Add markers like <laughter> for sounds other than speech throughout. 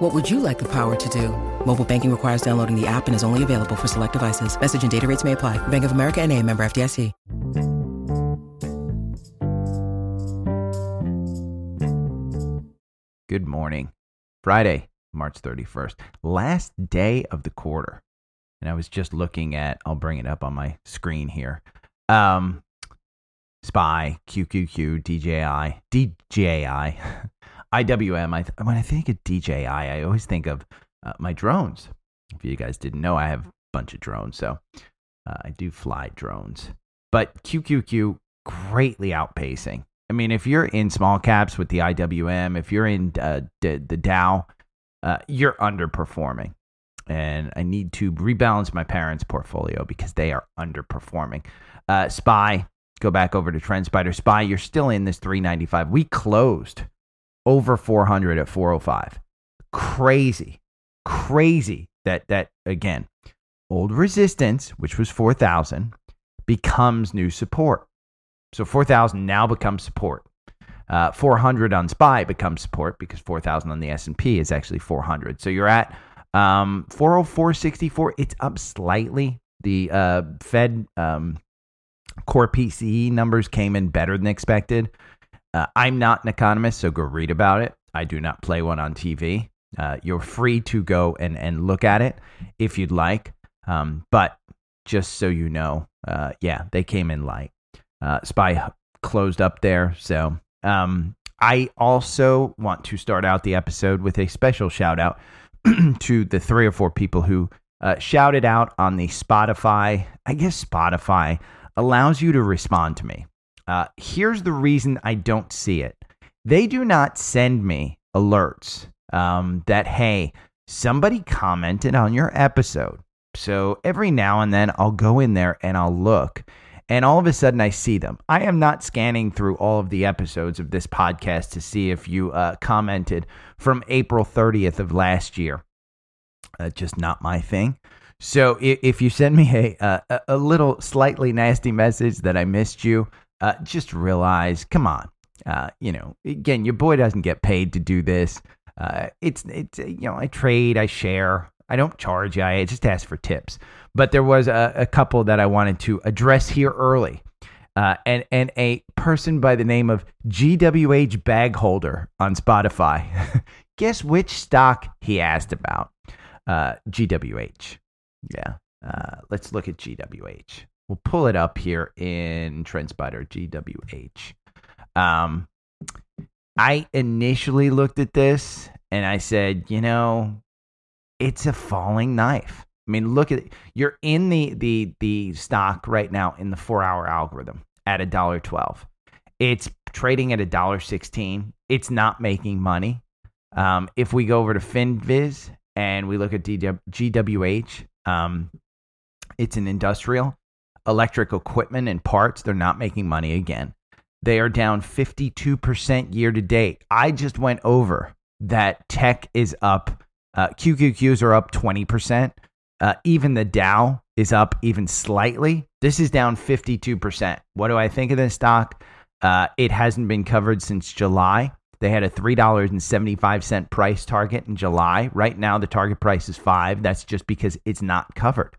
What would you like the power to do? Mobile banking requires downloading the app and is only available for select devices. Message and data rates may apply. Bank of America and a member FDIC. Good morning. Friday, March 31st, last day of the quarter. And I was just looking at, I'll bring it up on my screen here. Um, Spy, QQQ, DJI, DJI, <laughs> IWM. I, when I think of DJI, I always think of uh, my drones. If you guys didn't know, I have a bunch of drones. So uh, I do fly drones. But QQQ greatly outpacing. I mean, if you're in small caps with the IWM, if you're in uh, the, the Dow, uh, you're underperforming. And I need to rebalance my parents' portfolio because they are underperforming. Uh, Spy, go back over to TrendSpider. Spy, you're still in this 395. We closed over 400 at 405. Crazy, crazy that that again, old resistance, which was 4,000, becomes new support. So 4,000 now becomes support. Uh, 400 on SPY becomes support because 4,000 on the S&P is actually 400. So you're at um, 404.64. It's up slightly. The uh, Fed um, core PCE numbers came in better than expected. Uh, I'm not an economist, so go read about it. I do not play one on TV. Uh, you're free to go and, and look at it if you'd like. Um, but just so you know, uh, yeah, they came in light. Uh, SPY closed up there. So um, I also want to start out the episode with a special shout out <clears throat> to the three or four people who uh, shouted out on the Spotify. I guess Spotify allows you to respond to me. Uh, here's the reason I don't see it they do not send me alerts um, that, hey, somebody commented on your episode. So every now and then I'll go in there and I'll look and all of a sudden I see them. I am not scanning through all of the episodes of this podcast to see if you uh, commented from April 30th of last year. Uh, just not my thing. So if, if you send me a, a, a little slightly nasty message that I missed you, uh, just realize, come on, uh, you know, again, your boy doesn't get paid to do this. Uh, it's it's you know, I trade, I share, I don't charge. I just ask for tips. But there was a, a couple that I wanted to address here early. Uh, and and a person by the name of GWH Bagholder on Spotify. <laughs> Guess which stock he asked about? Uh, GWH. Yeah. Uh, let's look at GWH. We'll pull it up here in TrendSpider. GWH. Um, I initially looked at this and I said, you know, it's a falling knife. I mean, look at it. You're in the the the stock right now in the four hour algorithm at a dollar twelve. It's trading at a dollar sixteen. It's not making money. Um, if we go over to FinViz and we look at DW, GWH, um, it's an industrial electric equipment and parts. They're not making money again. They are down 52% year to date. I just went over that tech is up uh, QQQs are up 20%. Uh, even the Dow is up even slightly. This is down 52%. What do I think of this stock? Uh, it hasn't been covered since July. They had a $3.75 price target in July. Right now, the target price is 5 That's just because it's not covered.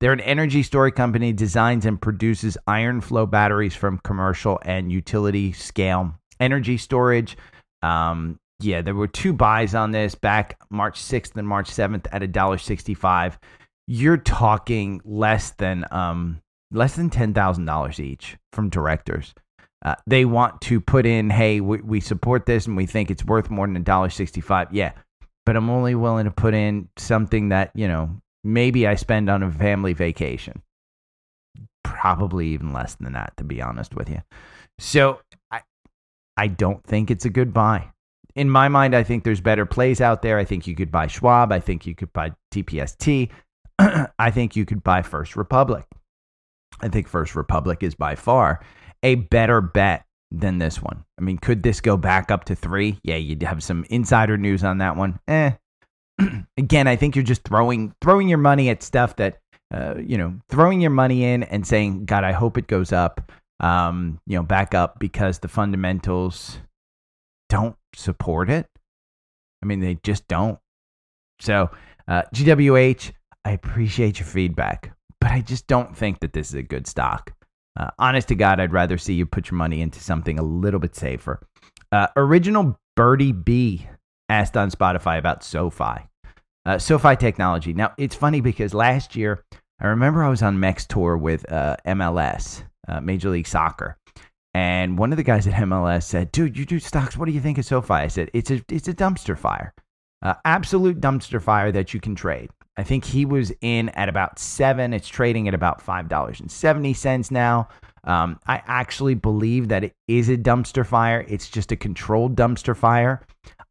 They're an energy storage company, designs and produces iron flow batteries from commercial and utility scale energy storage. Um, yeah, there were two buys on this back March 6th and March 7th at a dollar 65. You're talking less than um less than ten thousand dollars each from directors. Uh, they want to put in, hey, we, we support this and we think it's worth more than a dollar sixty-five. Yeah, but I'm only willing to put in something that you know maybe I spend on a family vacation. Probably even less than that, to be honest with you. So I, I don't think it's a good buy in my mind, I think there's better plays out there. I think you could buy Schwab. I think you could buy DPST. <clears throat> I think you could buy First Republic. I think First Republic is by far a better bet than this one. I mean, could this go back up to three? Yeah, you'd have some insider news on that one. Eh. <clears throat> Again, I think you're just throwing throwing your money at stuff that uh, you know, throwing your money in and saying, God, I hope it goes up, um, you know, back up because the fundamentals don't support it. I mean, they just don't. So, uh, GWH, I appreciate your feedback, but I just don't think that this is a good stock. Uh, honest to God, I'd rather see you put your money into something a little bit safer. Uh, original Birdie Bee asked on Spotify about SoFi. Uh, SoFi Technology. Now, it's funny because last year, I remember I was on Mex tour with uh, MLS, uh, Major League Soccer. And one of the guys at MLS said, "Dude, you do stocks. What do you think of SoFi?" I said, "It's a it's a dumpster fire, uh, absolute dumpster fire that you can trade." I think he was in at about seven. It's trading at about five dollars and seventy cents now. Um, I actually believe that it is a dumpster fire. It's just a controlled dumpster fire.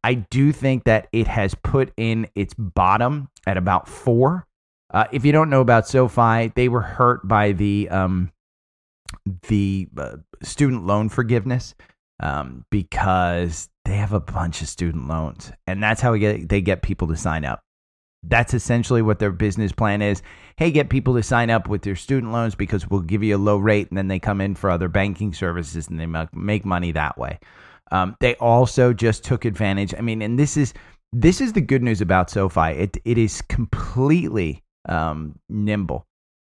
I do think that it has put in its bottom at about four. Uh, if you don't know about SoFi, they were hurt by the um, the uh, student loan forgiveness um, because they have a bunch of student loans, and that's how get, they get people to sign up. That's essentially what their business plan is. Hey, get people to sign up with their student loans because we'll give you a low rate, and then they come in for other banking services and they make money that way. Um, they also just took advantage. I mean, and this is this is the good news about SoFi. It it is completely um, nimble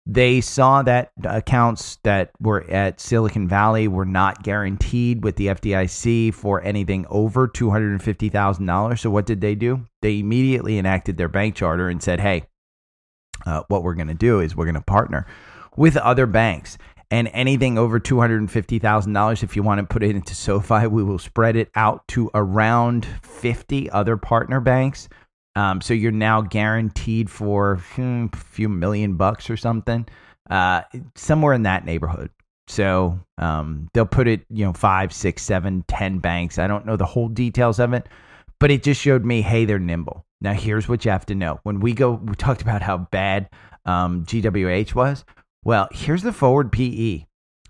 they saw that accounts that were at Silicon Valley were not guaranteed with the FDIC for anything over $250,000. So, what did they do? They immediately enacted their bank charter and said, hey, uh, what we're going to do is we're going to partner with other banks. And anything over $250,000, if you want to put it into SoFi, we will spread it out to around 50 other partner banks um, so you're now guaranteed for hmm, a few million bucks or something, uh, somewhere in that neighborhood. So um, they'll put it, you know, five, six, seven, ten banks. I don't know the whole details of it, but it just showed me, hey, they're nimble. Now here's what you have to know. When we go, we talked about how bad um, GWH was. Well, here's the forward PE,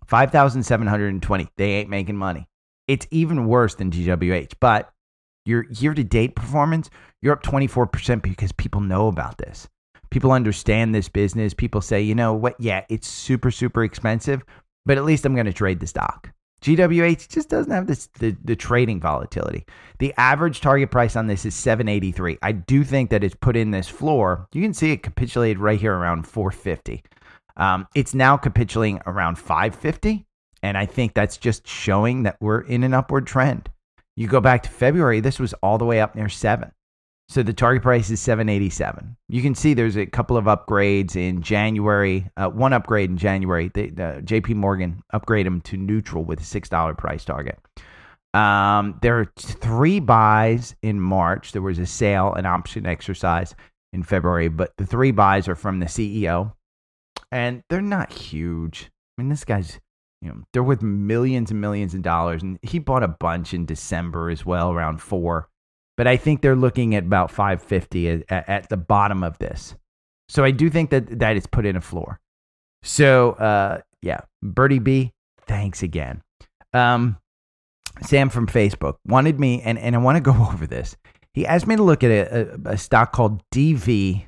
five thousand seven hundred and twenty. They ain't making money. It's even worse than GWH, but your year to date performance, you're up 24% because people know about this. People understand this business. People say, you know what? Yeah, it's super, super expensive, but at least I'm going to trade the stock. GWH just doesn't have this the, the trading volatility. The average target price on this is 783. I do think that it's put in this floor. You can see it capitulated right here around 450. Um, it's now capitulating around 550, and I think that's just showing that we're in an upward trend. You go back to February, this was all the way up near seven. So the target price is 787. You can see there's a couple of upgrades in January. Uh, one upgrade in January. They, uh, JP Morgan upgrade them to neutral with a $6 price target. Um, there are three buys in March. There was a sale, an option exercise in February, but the three buys are from the CEO, and they're not huge. I mean, this guy's, you know, they're worth millions and millions of dollars, and he bought a bunch in December as well, around four but I think they're looking at about 550 at, at the bottom of this. So I do think that that is put in a floor. So uh, yeah, Birdie Bee, thanks again. Um, Sam from Facebook wanted me, and, and I want to go <laughs> over this. He asked me to look at a, a, a stock called DVND.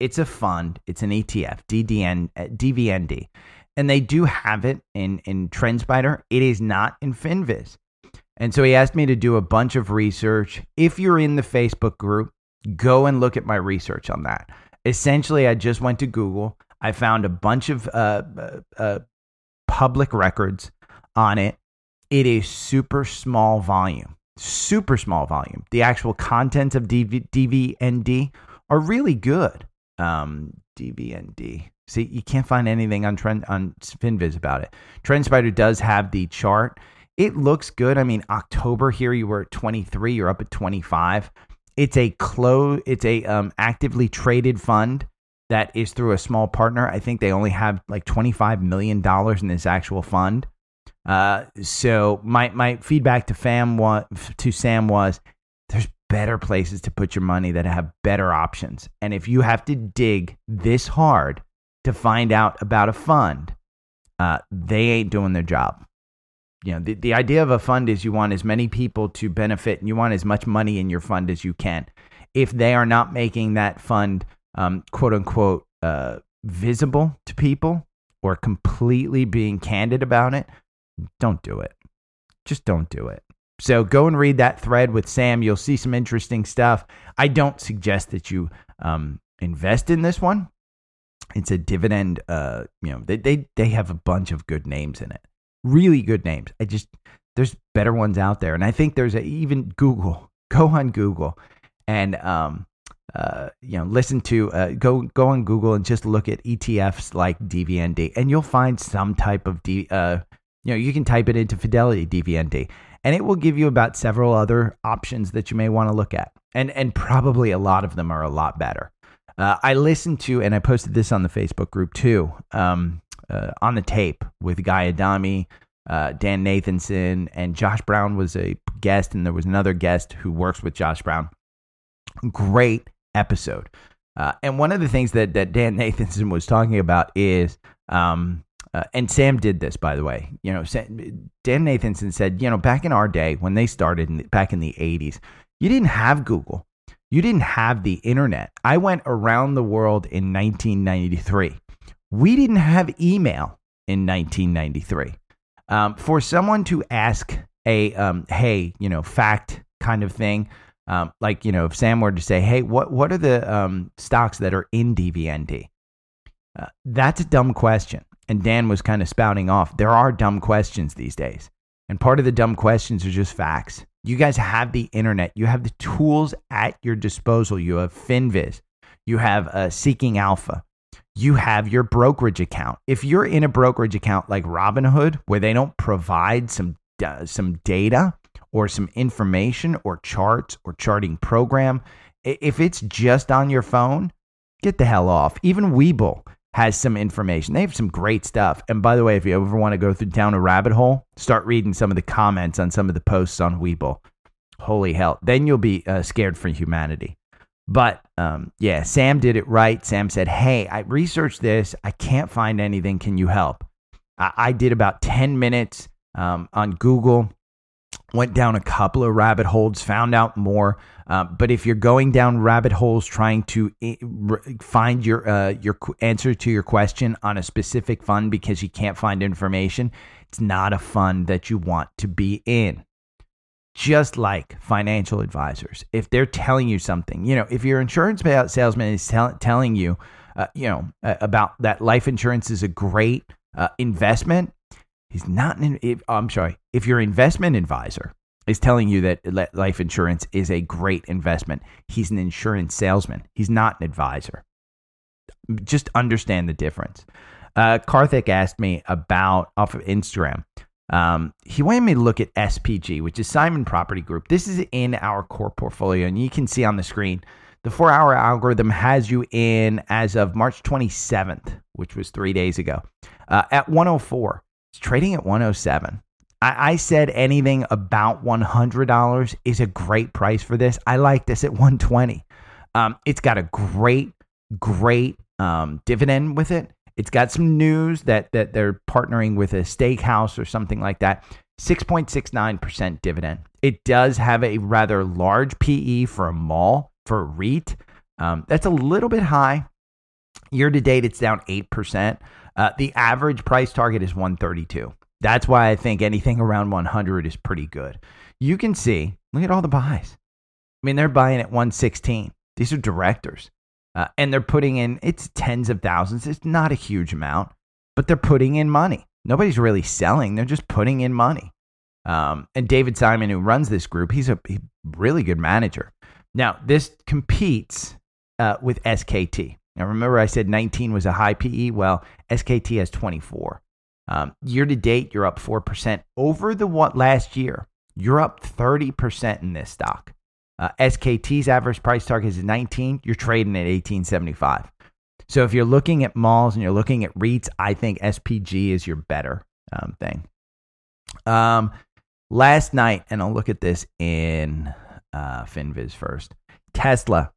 It's a fund, it's an ETF, DDN, uh, DVND. And they do have it in, in TrendSpider. It is not in FinViz. And so he asked me to do a bunch of research. If you're in the Facebook group, go and look at my research on that. Essentially, I just went to Google. I found a bunch of uh, uh, uh public records on it. It is super small volume, super small volume. The actual contents of DV, DVND are really good. Um, DVND. See, you can't find anything on trend on FinViz about it. TrendSpider does have the chart it looks good. I mean, October here you were at 23, you're up at 25. It's a close it's a um, actively traded fund that is through a small partner. I think they only have like 25 million dollars in this actual fund. Uh, so my my feedback to fam was, to Sam was better places to put your money that have better options. And if you have to dig this hard to find out about a fund, uh, they ain't doing their job. You know, the, the idea of a fund is you want as many people to benefit and you want as much money in your fund as you can. If they are not making that fund, um, quote unquote, uh, visible to people or completely being candid about it, don't do it. Just don't do it. So go and read that thread with Sam. You'll see some interesting stuff. I don't suggest that you um, invest in this one. It's a dividend. Uh, you know, they, they they have a bunch of good names in it, really good names. I just there's better ones out there, and I think there's a, even Google. <laughs> Go on Google, and um, uh, you know, listen to uh, go go on Google and just look at ETFs like DVND, and you'll find some type of D. Uh, you know, you can type it into Fidelity DVND, and it will give you about several other options that you may want to look at. And and probably a lot of them are a lot better. Uh, I listened to, and I posted this on the Facebook group too, um, uh, on the tape with Guy Adami, uh, Dan Nathanson, and Josh Brown was a guest, and there was another guest who works with Josh Brown. Great episode. Uh, and one of the things that, that Dan <laughs> Nathanson was talking about is um, uh, and Sam did this, by the way. You know, Dan Nathanson said, you know, back in our day when they started in the, back in the 80s, you didn't have Google. You didn't have the internet. I went around the world in 1993. We didn't have email in 1993. Um, for someone to ask a, um, hey, you know, fact kind of thing, um, like, you know, if Sam were to say, hey, what, what are the um, stocks that are in DVND? Uh, that's a dumb question and Dan was kind of spouting off, there are dumb questions these days. And part of the dumb questions are just facts. You guys have the internet, you have the tools at your disposal. You have FinViz, you have uh, Seeking Alpha, you have your brokerage account. If you're in a brokerage account like Robinhood, where they don't provide some uh, some data or some information or charts or charting program, if it's just on your phone, get the hell off. Even Webull has some information. They have some great stuff. And by the way, if you ever want to go through down a rabbit hole, start reading some of the comments on some of the posts on Webull. Holy hell. Then you'll be uh, scared for humanity. But um, yeah, Sam did it right. Sam said, Hey, I researched this. I can't find anything. Can you help? I, I did about 10 minutes um, on Google went down a couple of rabbit holes, found out more. Uh, but if you're going down rabbit holes trying to eh, find your uh, your answer to your question on a specific fund because you can't find information, it's not a fund that you want to be in. Just like financial advisors, if they're telling you something, you know, if your insurance payout salesman is tell- telling you, uh, you know, about that life insurance is a great uh, investment, He's not an. If, I'm sorry. If your investment advisor is telling you that life insurance is a great investment, he's an insurance salesman. He's not an advisor. Just understand the difference. Uh, Karthik asked me about off of Instagram. Um, he wanted me to look at SPG, which is Simon Property Group. This is in our core portfolio, and you can see on the screen the four hour algorithm has you in as of March 27th, which was three days ago, uh, at 104. It's trading at 107. I, I said anything about $100 is a great price for this. I like this at 120. Um, it's got a great, great um, dividend with it. It's got some news that that they're partnering with a steakhouse or something like that. 6.69% dividend. It does have a rather large PE for a mall, for a REIT. Um, that's a little bit high. Year to date, it's down 8%. Uh, the average price target is 132. That's why I think anything around 100 is pretty good. You can see, look at all the buys. I mean, they're buying at 116. These are directors. Uh, and they're putting in, it's tens of thousands. It's not a huge amount, but they're putting in money. Nobody's really selling, they're just putting in money. Um, and David Simon, who runs this group, he's a really good manager. Now, this competes uh, with SKT. Now, remember, I said 19 was a high PE. Well, SKT has 24. Um, year to date, you're up 4%. Over the what last year, you're up 30% in this stock. Uh, SKT's average price target is 19. You're trading at 1875. So if you're looking at malls and you're looking at REITs, I think SPG is your better um, thing. Um, last night, and I'll look at this in uh, FinViz first. Tesla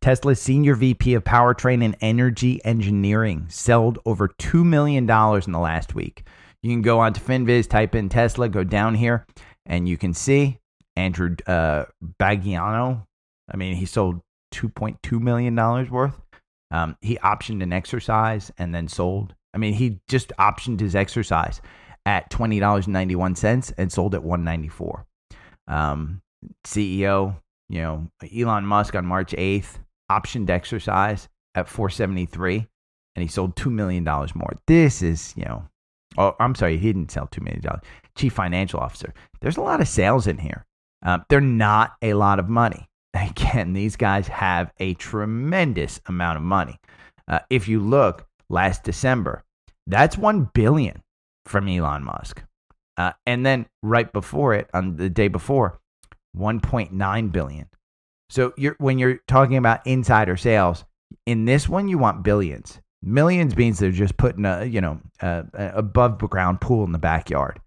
Tesla's senior VP of powertrain and energy engineering sold over $2 million in the last week. You can go on to FinViz, type in Tesla, go down here, and you can see Andrew uh, Baglino. I mean, he sold $2.2 million worth. Um, he optioned an exercise and then sold. I mean, he just optioned his exercise at $20.91 and sold at 194 um, CEO, you know, Elon Musk on March 8th optioned exercise at 473 and he sold $2 million more. This is, you know, oh, I'm sorry, he didn't sell $2 million. Chief financial officer. There's a lot of sales in here. Um, they're not a lot of money. <laughs> Again, these guys have a tremendous amount of money. Uh, if you look last December, that's 1 billion from Elon Musk. Uh, and then right before it, on the day before, 1.9 billion. So you're when you're talking about insider sales, in this one you want billions. Millions means they're just putting a you know a, a above ground pool in the backyard.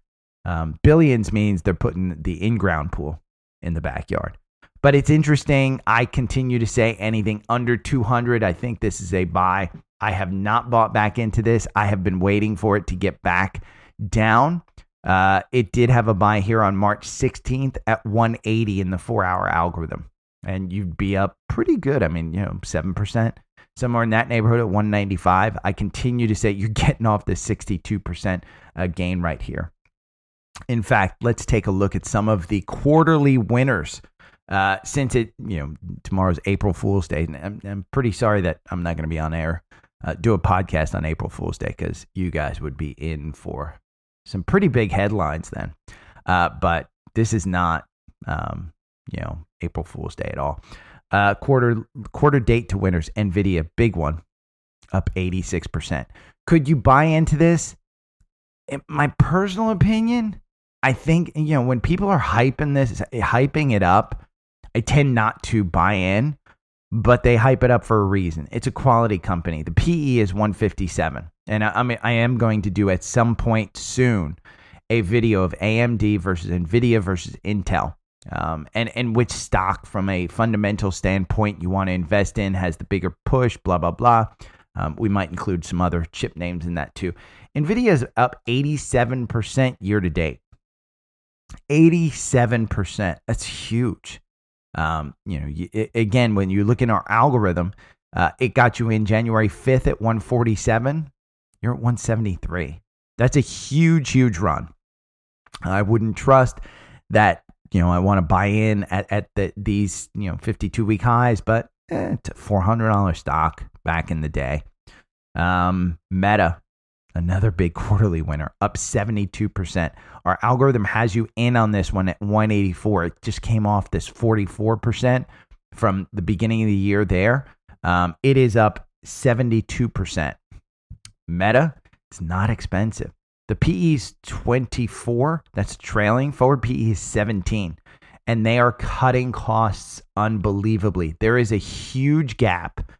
Um, billions means they're putting the in ground pool in the backyard. But it's interesting. I continue to say anything under 200. I think this is a buy. I have not bought back into this. I have been waiting for it to get back down. Uh, it did have a buy here on March 16th at 180 in the four hour algorithm. And you'd be up pretty good. I mean, you know, 7%, somewhere in that neighborhood at 195. I continue to say you're <laughs> getting off the 62% uh, gain right here. In fact, let's take a look at some of the quarterly winners. Uh, since it, you know, tomorrow's April Fool's Day, and I'm, I'm pretty sorry that I'm not going to be on air, uh, do a podcast on April Fool's Day because you guys would be in for some pretty big headlines then. Uh, but this is not, um, you know, April Fool's Day at all. Uh, quarter quarter date to winners, Nvidia, big one, up eighty six percent. Could you buy into this? In my personal opinion, I think you know when people are hyping this, hyping it up, I tend not to buy in, but they hype it up for a reason. It's a quality company. The PE is 157. And I, I mean, I am going to do at some point soon a video of AMD versus NVIDIA versus Intel. Um, and, and which stock, from a fundamental standpoint, you want to invest in has the bigger push, blah, blah, blah. Um, we might include some other chip names in that too. NVIDIA is up 87% year to date. 87%. That's huge. Um, you know, you, it, again, when you look in our algorithm, uh, it got you in January 5th at 147 you're at 173. That's a huge, huge run. I wouldn't trust that, you know, I want to buy in at, at the, these, you know, 52 week highs, but eh, $400 stock back in the day. Um, Meta, another big quarterly winner, up 72%. Our algorithm has you in on this one at 184. It just came off this 44% from the beginning of the year there. Um, it is up 72%. Meta, it's not expensive. The PE is 24. That's trailing. Forward PE is 17. And they are cutting costs unbelievably. There is a huge gap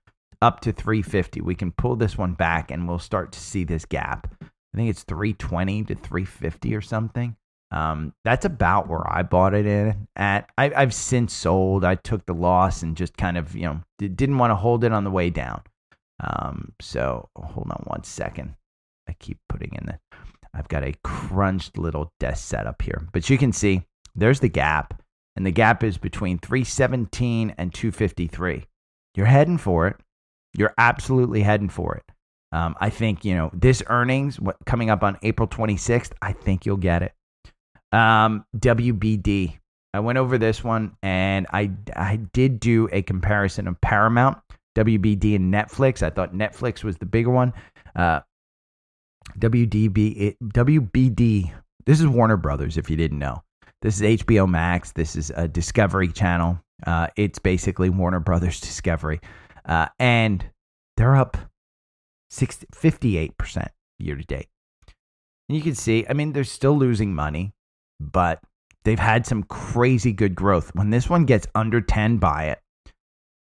up to 350. We can pull this one back and we'll start to see this gap. I think it's 320 to 350 or something. Um, that's about where I bought it in at. I, have since sold. I took the loss and just kind of, you know, didn't want to hold it on the way down. Um, so hold on one second. I keep putting in the, I've got a crunched little desk setup here, but you can see there's the gap, and the gap is between 317 and 253. You're heading for it. You're absolutely heading for it. Um, I think you know this earnings what, coming up on April 26th. I think you'll get it. Um, WBD. I went over this one, and I I did do a comparison of Paramount WBD and Netflix. I thought Netflix was the bigger one. Uh, WDB, WBD. This is Warner Brothers. If you didn't know, this is HBO Max. This is a Discovery Channel. Uh, it's basically Warner Brothers Discovery, uh, and they're up 58 percent year to date. And you can see, I mean, they're still losing money, but they've had some crazy good growth. When this one gets under 10, buy it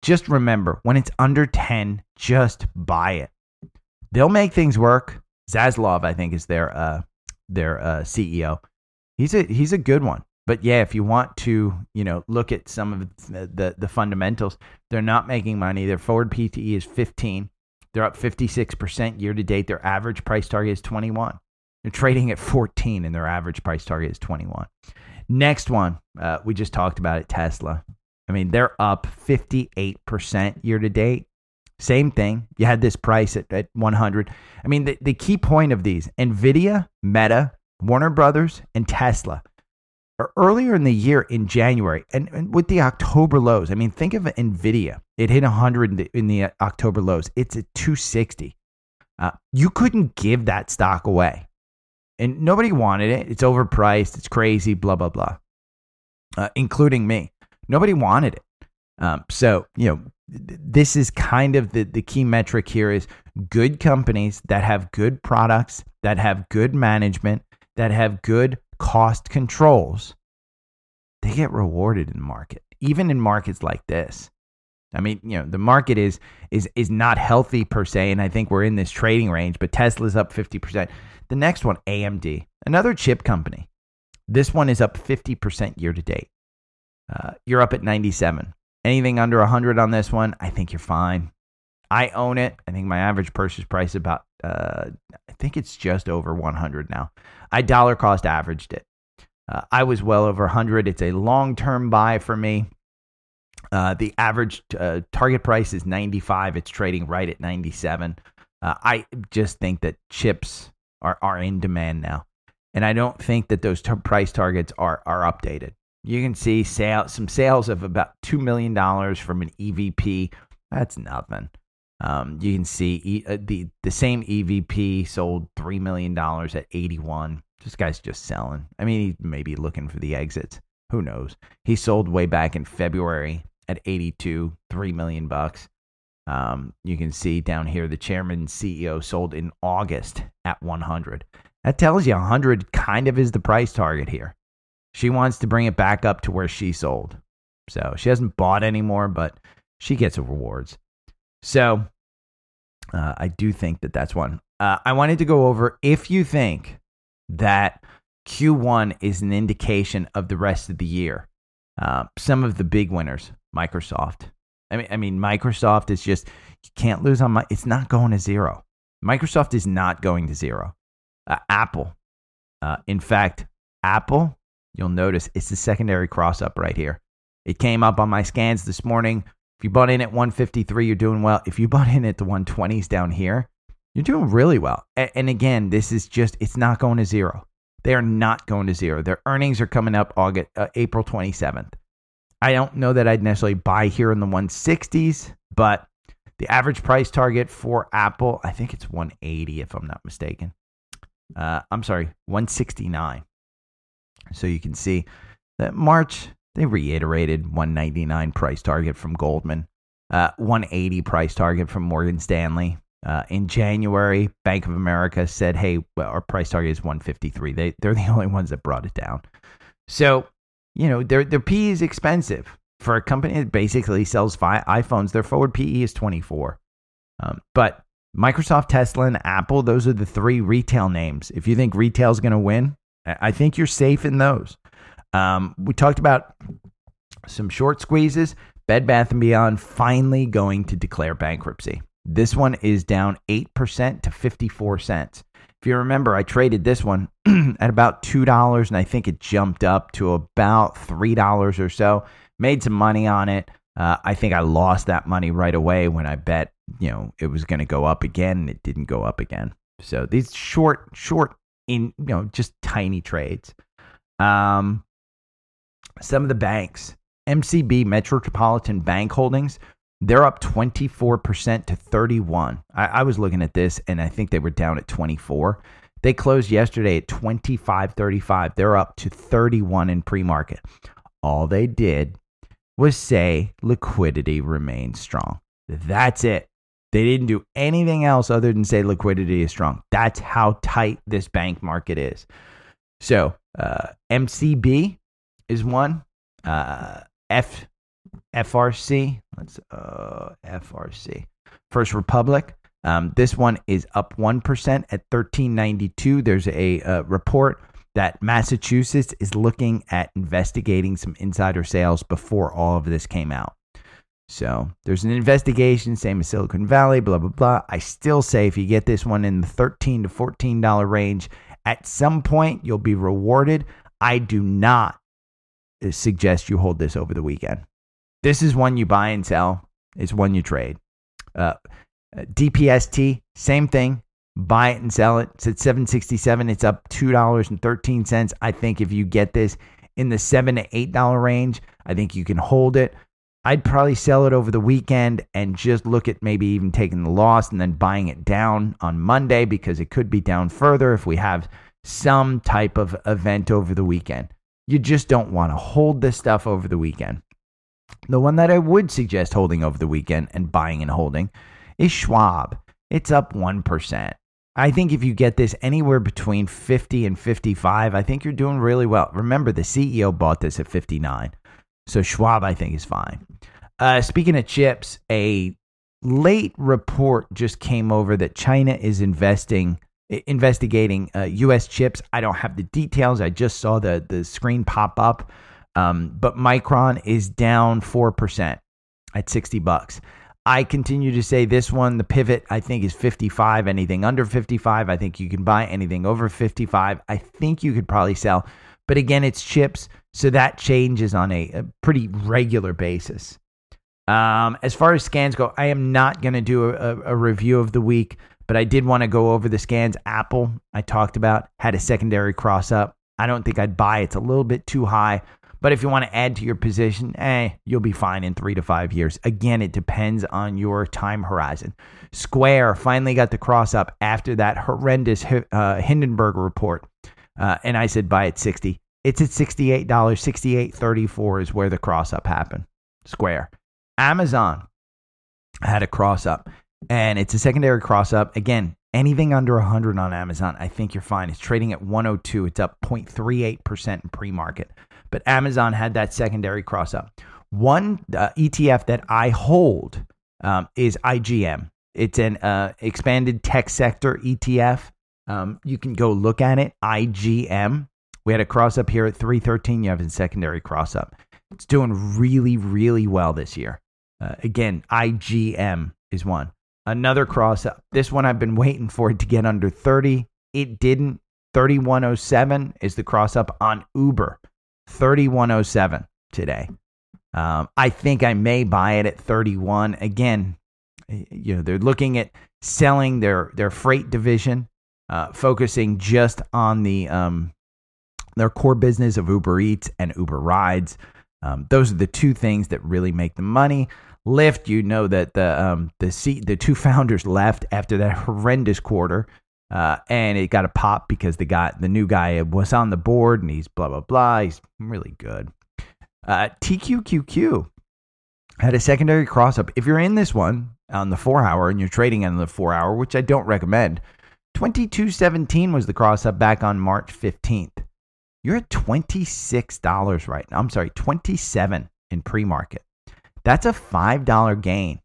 just remember when it's under 10, just buy it. They'll make things work. Zaslav, I think, is their uh, their uh, CEO. He's a he's a good one. But yeah, if you want to, you know, look at some of the, the, the fundamentals, they're not making money. Their forward PTE is 15. They're up 56% year to date. Their average price target is 21. They're trading at 14 and their average price target is 21. Next one, uh, we just talked about it, Tesla. I mean, they're up 58% year to date. Same thing. You had this price at, at 100. I mean, the, the key point of these Nvidia, Meta, Warner Brothers, and Tesla earlier in the year in January and, and, with the October lows. I mean, think of Nvidia. It hit 100 in the, in the October lows. It's at 260. Uh, you couldn't give that stock away. And nobody wanted it. It's overpriced. It's crazy, blah, blah, blah, uh, including me. Nobody wanted it. Um, so, you know, this is kind of the, the key metric here is good companies that have good products, that have good management, that have good cost controls, they get rewarded in the market, even in markets like this. I mean, you know, the market is is is not healthy per se, and I think we're in this trading range. But Tesla's up fifty percent. The next one, AMD, another chip company. This one is up fifty percent year to date. Uh, you're up at ninety seven. Anything under hundred on this one, I think you're fine. I own it. I think my average purchase price is about uh, I think it's just over 100 now. I dollar cost averaged it. Uh, I was well over 100. It's a long term buy for me. Uh, the average uh, target price is 95. It's trading right at 97. Uh, I just think that chips are, are in demand now. And I don't think that those t- price targets are, are updated. You can see sale, some sales of about $2 million from an EVP. That's nothing. Um, you can see uh, the the same EVP sold three million dollars at eighty one. This guy's just selling. I mean, he may be looking for the exits. Who knows? He sold way back in February at eighty two, three million bucks. Um, you can see down here the chairman CEO sold in August at one hundred. That tells you hundred kind of is the price target here. She wants to bring it back up to where she sold. So she hasn't bought anymore, but she gets rewards. So uh, I do think that that's one. Uh, I wanted to go over if you think that Q1 is an indication of the rest of the year. Uh, some of the big winners, Microsoft. I mean, I mean, Microsoft is just you can't lose on my. It's not going to zero. Microsoft is not going to zero. Uh, Apple, uh, in fact, Apple. You'll notice it's the secondary cross up right here. It came up on my scans this morning if you bought in at 153, you're doing well. If you bought in at the 120s down here, you're doing really well. And again, this is just, it's not going to zero. They are not going to zero. Their earnings are coming up August, uh, April 27th. I don't know that I'd necessarily buy here in the 160s, but the average price target for Apple, I think it's 180 if I'm not mistaken. Uh, I'm sorry, 169. So you can see that March they reiterated 199 price target from Goldman, uh, 180 price target from Morgan Stanley. Uh, in January, Bank of America said, "Hey, well, our price target is 153." They they're the <laughs> only ones that brought it down. So, you know, their their PE is expensive for a company that basically sells iPhones. Their forward PE is 24. Um, but Microsoft, Tesla, and Apple, those are the three retail names. If you think retail is going to win, I think you're safe in those. Um, we talked about some short squeezes. Bed Bath and Beyond finally going to declare bankruptcy. This one is down 8% to 54 cents. If you remember, I traded this one <clears throat> at about $2 and I think it jumped up to about $3 or so. Made some money on it. Uh, I think I lost that money right away when I bet, you know, it was going to go up again and it didn't go up again. So these short, short in, you know, just tiny trades. Um, some of the banks, MCB Metropolitan Bank Holdings, they're up 24% to 31. I, I, was looking at this and I think they were down at 24. They closed yesterday at 25.35. They're up to 31 in pre-market. All they did was say liquidity remains strong. That's it. They didn't do anything else other than say liquidity is strong. That's how tight this bank market is. So, uh, MCB is one. Uh, F FRC. Let's uh, FRC. First Republic. Um, this one is up one percent at thirteen ninety two. There's a uh, report that Massachusetts is looking at investigating some insider sales before all of this came out. So there's an investigation, same as Silicon Valley, blah, blah, blah. I still say if you get this one in the 13 to $14 range, at some point you'll be rewarded. I do not uh, suggest you hold this over the weekend. This is one you buy and sell, it's one you trade. Uh, DPST, same thing. Buy it and sell it. It's at 767. It's up $2.13. I think if you get this in the seven to eight dollar range, I think you can hold it. I'd probably sell it over the weekend and just look at maybe even taking the loss and then buying it down on Monday because it could be down further if we have some type of event over the weekend. You just don't want to hold this stuff over the weekend. The one that I would suggest holding over the weekend and buying and holding is Schwab. It's up 1%. I think if you get this anywhere between 50 and 55, I think you're doing really well. Remember, the CEO bought this at 59. So Schwab, I think, is fine. Uh, speaking of chips, a late report just came over that China is investing investigating uh, U.S. chips. I don't have the details. I just saw the the screen pop up. Um, but Micron is down four percent at sixty bucks. I continue to say this one, the pivot, I think is 55. Anything under 55, I think you can buy. Anything over 55, I think you could probably sell. But again, it's chips, so that changes on a, a pretty regular basis. Um, as far as scans go, I am not going to do a, a, review of the week, but I did want to go over the scans. Apple, I talked about, had a secondary cross up. I don't think I'd buy. It's a little bit too high. But if you want to add to your position, eh, you'll be fine in three to five years. Again, it depends on your time horizon. Square finally got the cross up after that horrendous uh, Hindenburg report. Uh, and I said buy at 60. It's at $68. 68.34 is where the cross up happened. Square. Amazon had a cross up and it's a secondary cross up. Again, anything under 100 on Amazon, I think you're fine. It's trading at 102. It's up 0.38% in pre market but Amazon had that secondary cross up. One uh, ETF that I hold um, is IGM. It's an uh, expanded tech sector ETF. Um, you can go look at it. IGM. We had a cross up here at 313. You have a secondary cross up. It's doing really, really well this year. Uh, again, IGM is one. Another cross up. This one I've been waiting for it to get under 30. It didn't. 3107 is the cross up on Uber. 3107 today. Um, I think I may buy it at 31. Again, you know, they're looking at selling their their freight division, uh, focusing just on the um, their core business of Uber Eats and Uber Rides. Um, those are the two things that really make the money. Lyft, you know that the um, the C, the two <laughs> founders left after that horrendous quarter. Uh, and it got a pop because the guy, the new guy, was on the board, and he's blah blah blah. He's really good. Uh, TQQQ had a secondary cross up. If you're in this one on the four hour and you're trading on the four hour, which I don't recommend, 2217 was the cross up back on March 15th. You're at $26 right now. I'm sorry, 27 in pre market. That's a $5 gain.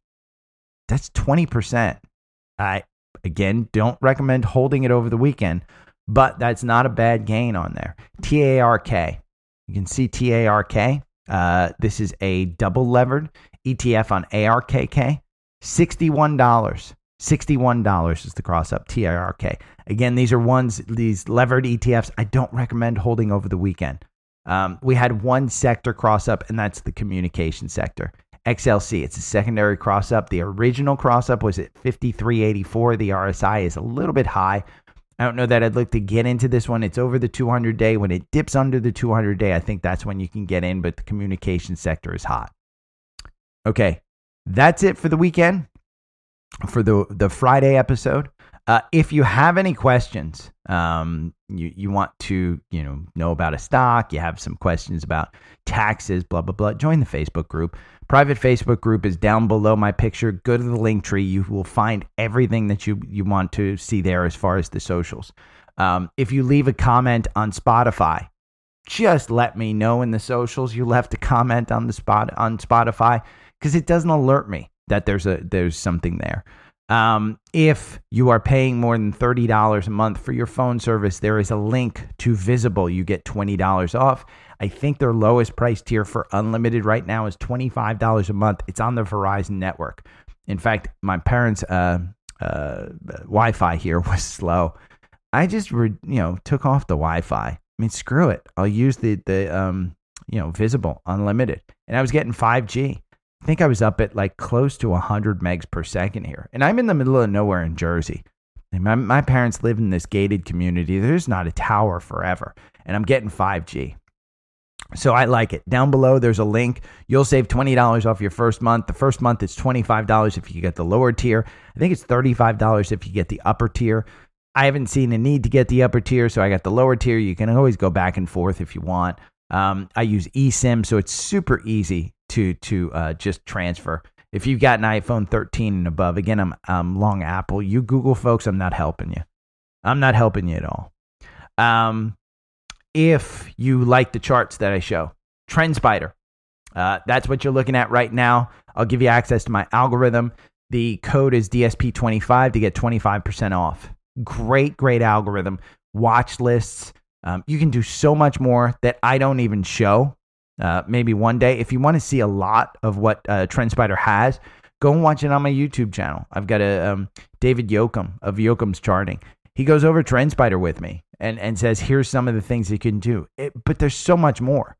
That's 20%. I Again, don't recommend holding it over the weekend, but that's not a bad gain on there. TARK. You can see TARK. Uh, this is a double levered ETF on ARKK. $61. $61 is the cross up TARK. Again, these are ones, these levered ETFs I don't recommend holding over the weekend. Um, we had one sector cross up, and that's the communication sector. XLC. It's a secondary cross up. The original cross up was at 53.84. The RSI is a little bit high. I don't know that I'd look to get into this one. It's over the 200 day. When it dips under the 200 day, I think that's when you can get in, but the communication sector is hot. Okay, that's it for the weekend, for the, the Friday episode. Uh, if you have any questions, um, you, you want to you know know about a stock, you have some questions about taxes, blah blah blah, join the Facebook group. Private Facebook group is down below my picture. Go to the link tree. You will find everything that you, you want to see there as far as the socials. Um, if you leave a comment on Spotify, just let me know in the socials you left a comment on the spot on Spotify because it doesn't alert me that there's a there's something there. Um, if you are paying more than $30 a month for your phone service, there is a link to Visible. You get $20 off. I think their lowest price tier for unlimited right now is $25 a month. It's on the Verizon network. In fact, my parents' uh, uh, Wi Fi here <laughs> was slow. I just, re- you know, took off the Wi Fi. I mean, screw it. I'll use the, the um, you know, Visible unlimited. And I was getting 5G. I think I was up at like close to 100 megs per second here. And I'm in the middle of nowhere in Jersey. My, my parents live in this gated community. There's not a tower forever. And I'm getting 5G. So I like it. Down below, there's a link. You'll save $20 off your first month. The first month is $25 if you get the lower tier. I think it's $35 if you get the upper tier. I haven't seen a need to get the upper tier, so I got the lower tier. You can always go back and forth if you want. Um, I use eSIM, so it's super easy to to uh, just transfer. If you've got an iPhone 13 and above, again, I'm I'm long Apple. You Google folks, I'm not helping you. I'm not helping you at all. Um, if you like the charts that I show, TrendSpider, uh, that's what you're looking at right now. I'll give you access to my algorithm. The code is DSP25 to get 25% off. Great, great algorithm. Watch lists. Um, you can do so much more that I don't even show uh, maybe one day. If you want to see a lot of what uh, TrendSpider has, go and watch it on my YouTube channel. I've got a um, David Yoakum of Yoakum's Charting. He goes over TrendSpider with me and, and says, here's some of the things you can do. It, but there's so much more.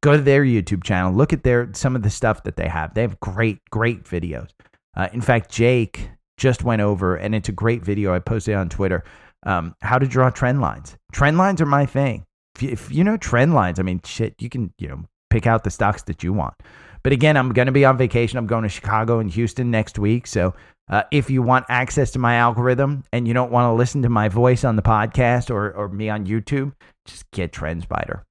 Go to their YouTube channel. Look at their some of the stuff that they have. They have great, great videos. Uh, in fact, Jake just went over, and it's a great video I posted on Twitter. Um, how to draw trend lines. Trend lines are my thing if you, know trend lines, I mean, shit, you can you know pick out the stocks that you want. But again, I'm going to be on vacation. I'm going to Chicago and Houston next week. So uh, if you want access to my algorithm and you don't want to listen to my voice on the podcast or, or me on YouTube, just get TrendSpider.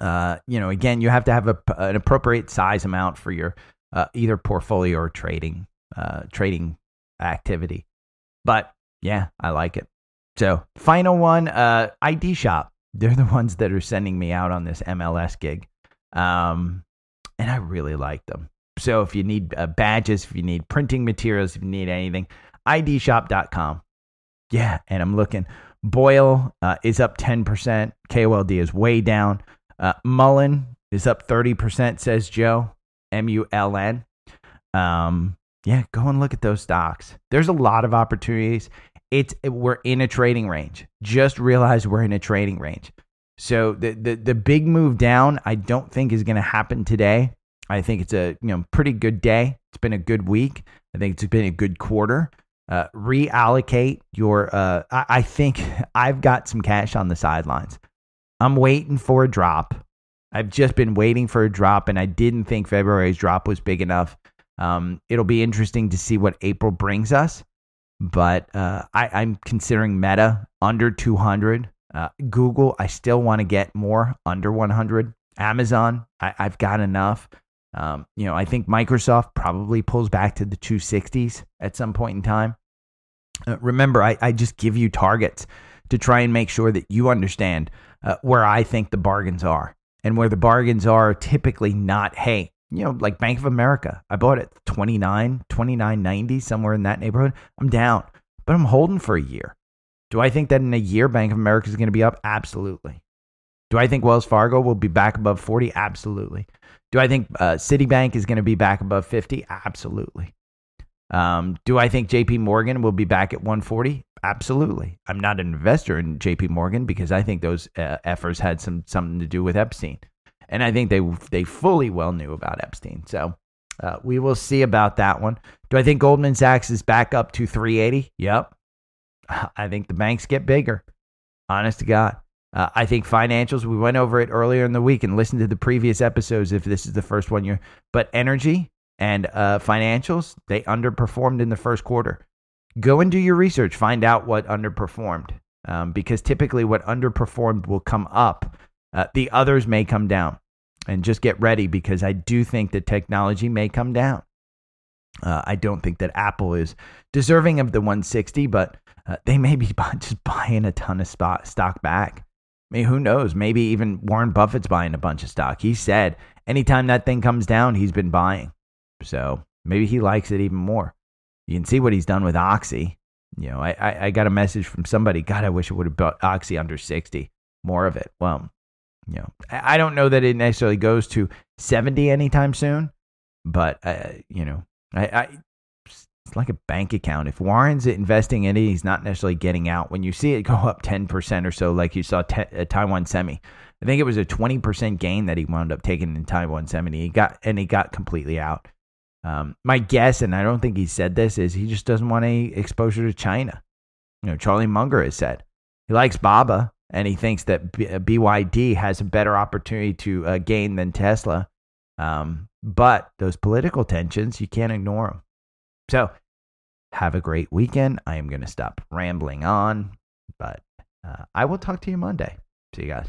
Uh, you know, again, you have to have a, an appropriate size amount for your uh, either portfolio or trading uh, trading activity. But yeah, I like it. So final one, uh, ID Shop they're the ones that are sending me out on this MLS gig. Um, and I really like them. So if you need uh, badges, if you need printing materials, if you need anything, idshop.com. Yeah, and I'm looking. BOIL uh, is up 10%. KOLD is way down. Uh, Mullen is up 30%, says Joe. M U L N. Um, yeah, go and look at those stocks. There's a lot of opportunities it's we're in a trading range. Just realize we're in a trading range. So the the the big move down, I don't think is going to happen today. I think it's a you know pretty good day. It's been a good week. I think it's been a good quarter. Uh, reallocate your. Uh, I, I think <laughs> I've got some cash on the sidelines. I'm waiting for a drop. I've just been waiting for a drop, and I didn't think February's drop was big enough. Um, it'll be interesting to see what April brings us but uh, I, am considering Meta under 200. Uh, Google, I still want to get more under 100. Amazon, I, have got enough. Um, you know, I think Microsoft probably pulls back to the 260s at some point in time. Uh, remember, I, I, just give you targets to try and make sure that you understand uh, where I think the bargains are. And where the bargains are typically not, hey, you know, like Bank of America. I bought it 29, 29.90, somewhere in that neighborhood. I'm down, but I'm holding for a year. Do I think that in a year Bank of America is going to be up? Absolutely. Do I think Wells Fargo will be back above 40? Absolutely. Do I think uh, Citibank is going to be back above 50? Absolutely. Um, do I think JP Morgan will be back at 140? Absolutely. I'm not an investor in JP Morgan because I think those uh, efforts had some something to do with Epstein and I think they they fully well knew about Epstein. So uh, we will see about that one. Do I think Goldman Sachs is back up to 380? Yep. <sighs> I think the banks get bigger. Honest to God. Uh, I think financials, we went over it earlier in the week and listened to the previous episodes if this is the first one you're. But energy and uh, financials, they underperformed in the first quarter. Go and do your research, find out what underperformed. Um, because typically what underperformed will come up, uh, the others may come down and just get ready because I do think that technology may come down. Uh, I don't think that Apple is deserving of the 160, but uh, they may be <laughs> just buying a ton of stock, stock back. I mean, who knows? Maybe even Warren Buffett's buying a bunch of stock. He said anytime that thing comes down, he's been buying. So maybe he likes it even more. You can see what he's done with Oxy. You know, I, I, I got a message from somebody. God, I wish I would have bought Oxy under 60, more of it. Well, you know, I, don't know that it necessarily goes to 70 anytime soon, but, uh, you know, I, I, it's like a bank account. If Warren's investing in it, he's not necessarily getting out. When you see it go up 10% or so, like you saw te- uh, Taiwan Semi, I think it was a 20% gain that he wound up taking in Taiwan Semi. He got, and he got completely out. Um, my guess, and I don't think he said this, is he just doesn't want any exposure to China. You know, Charlie Munger has said he likes Baba and he thinks that B- BYD has a better opportunity to uh, gain than Tesla. Um, but those political tensions, you can't ignore them. So have a great weekend. I am going to stop rambling on, but uh, I will talk to you Monday. See you guys.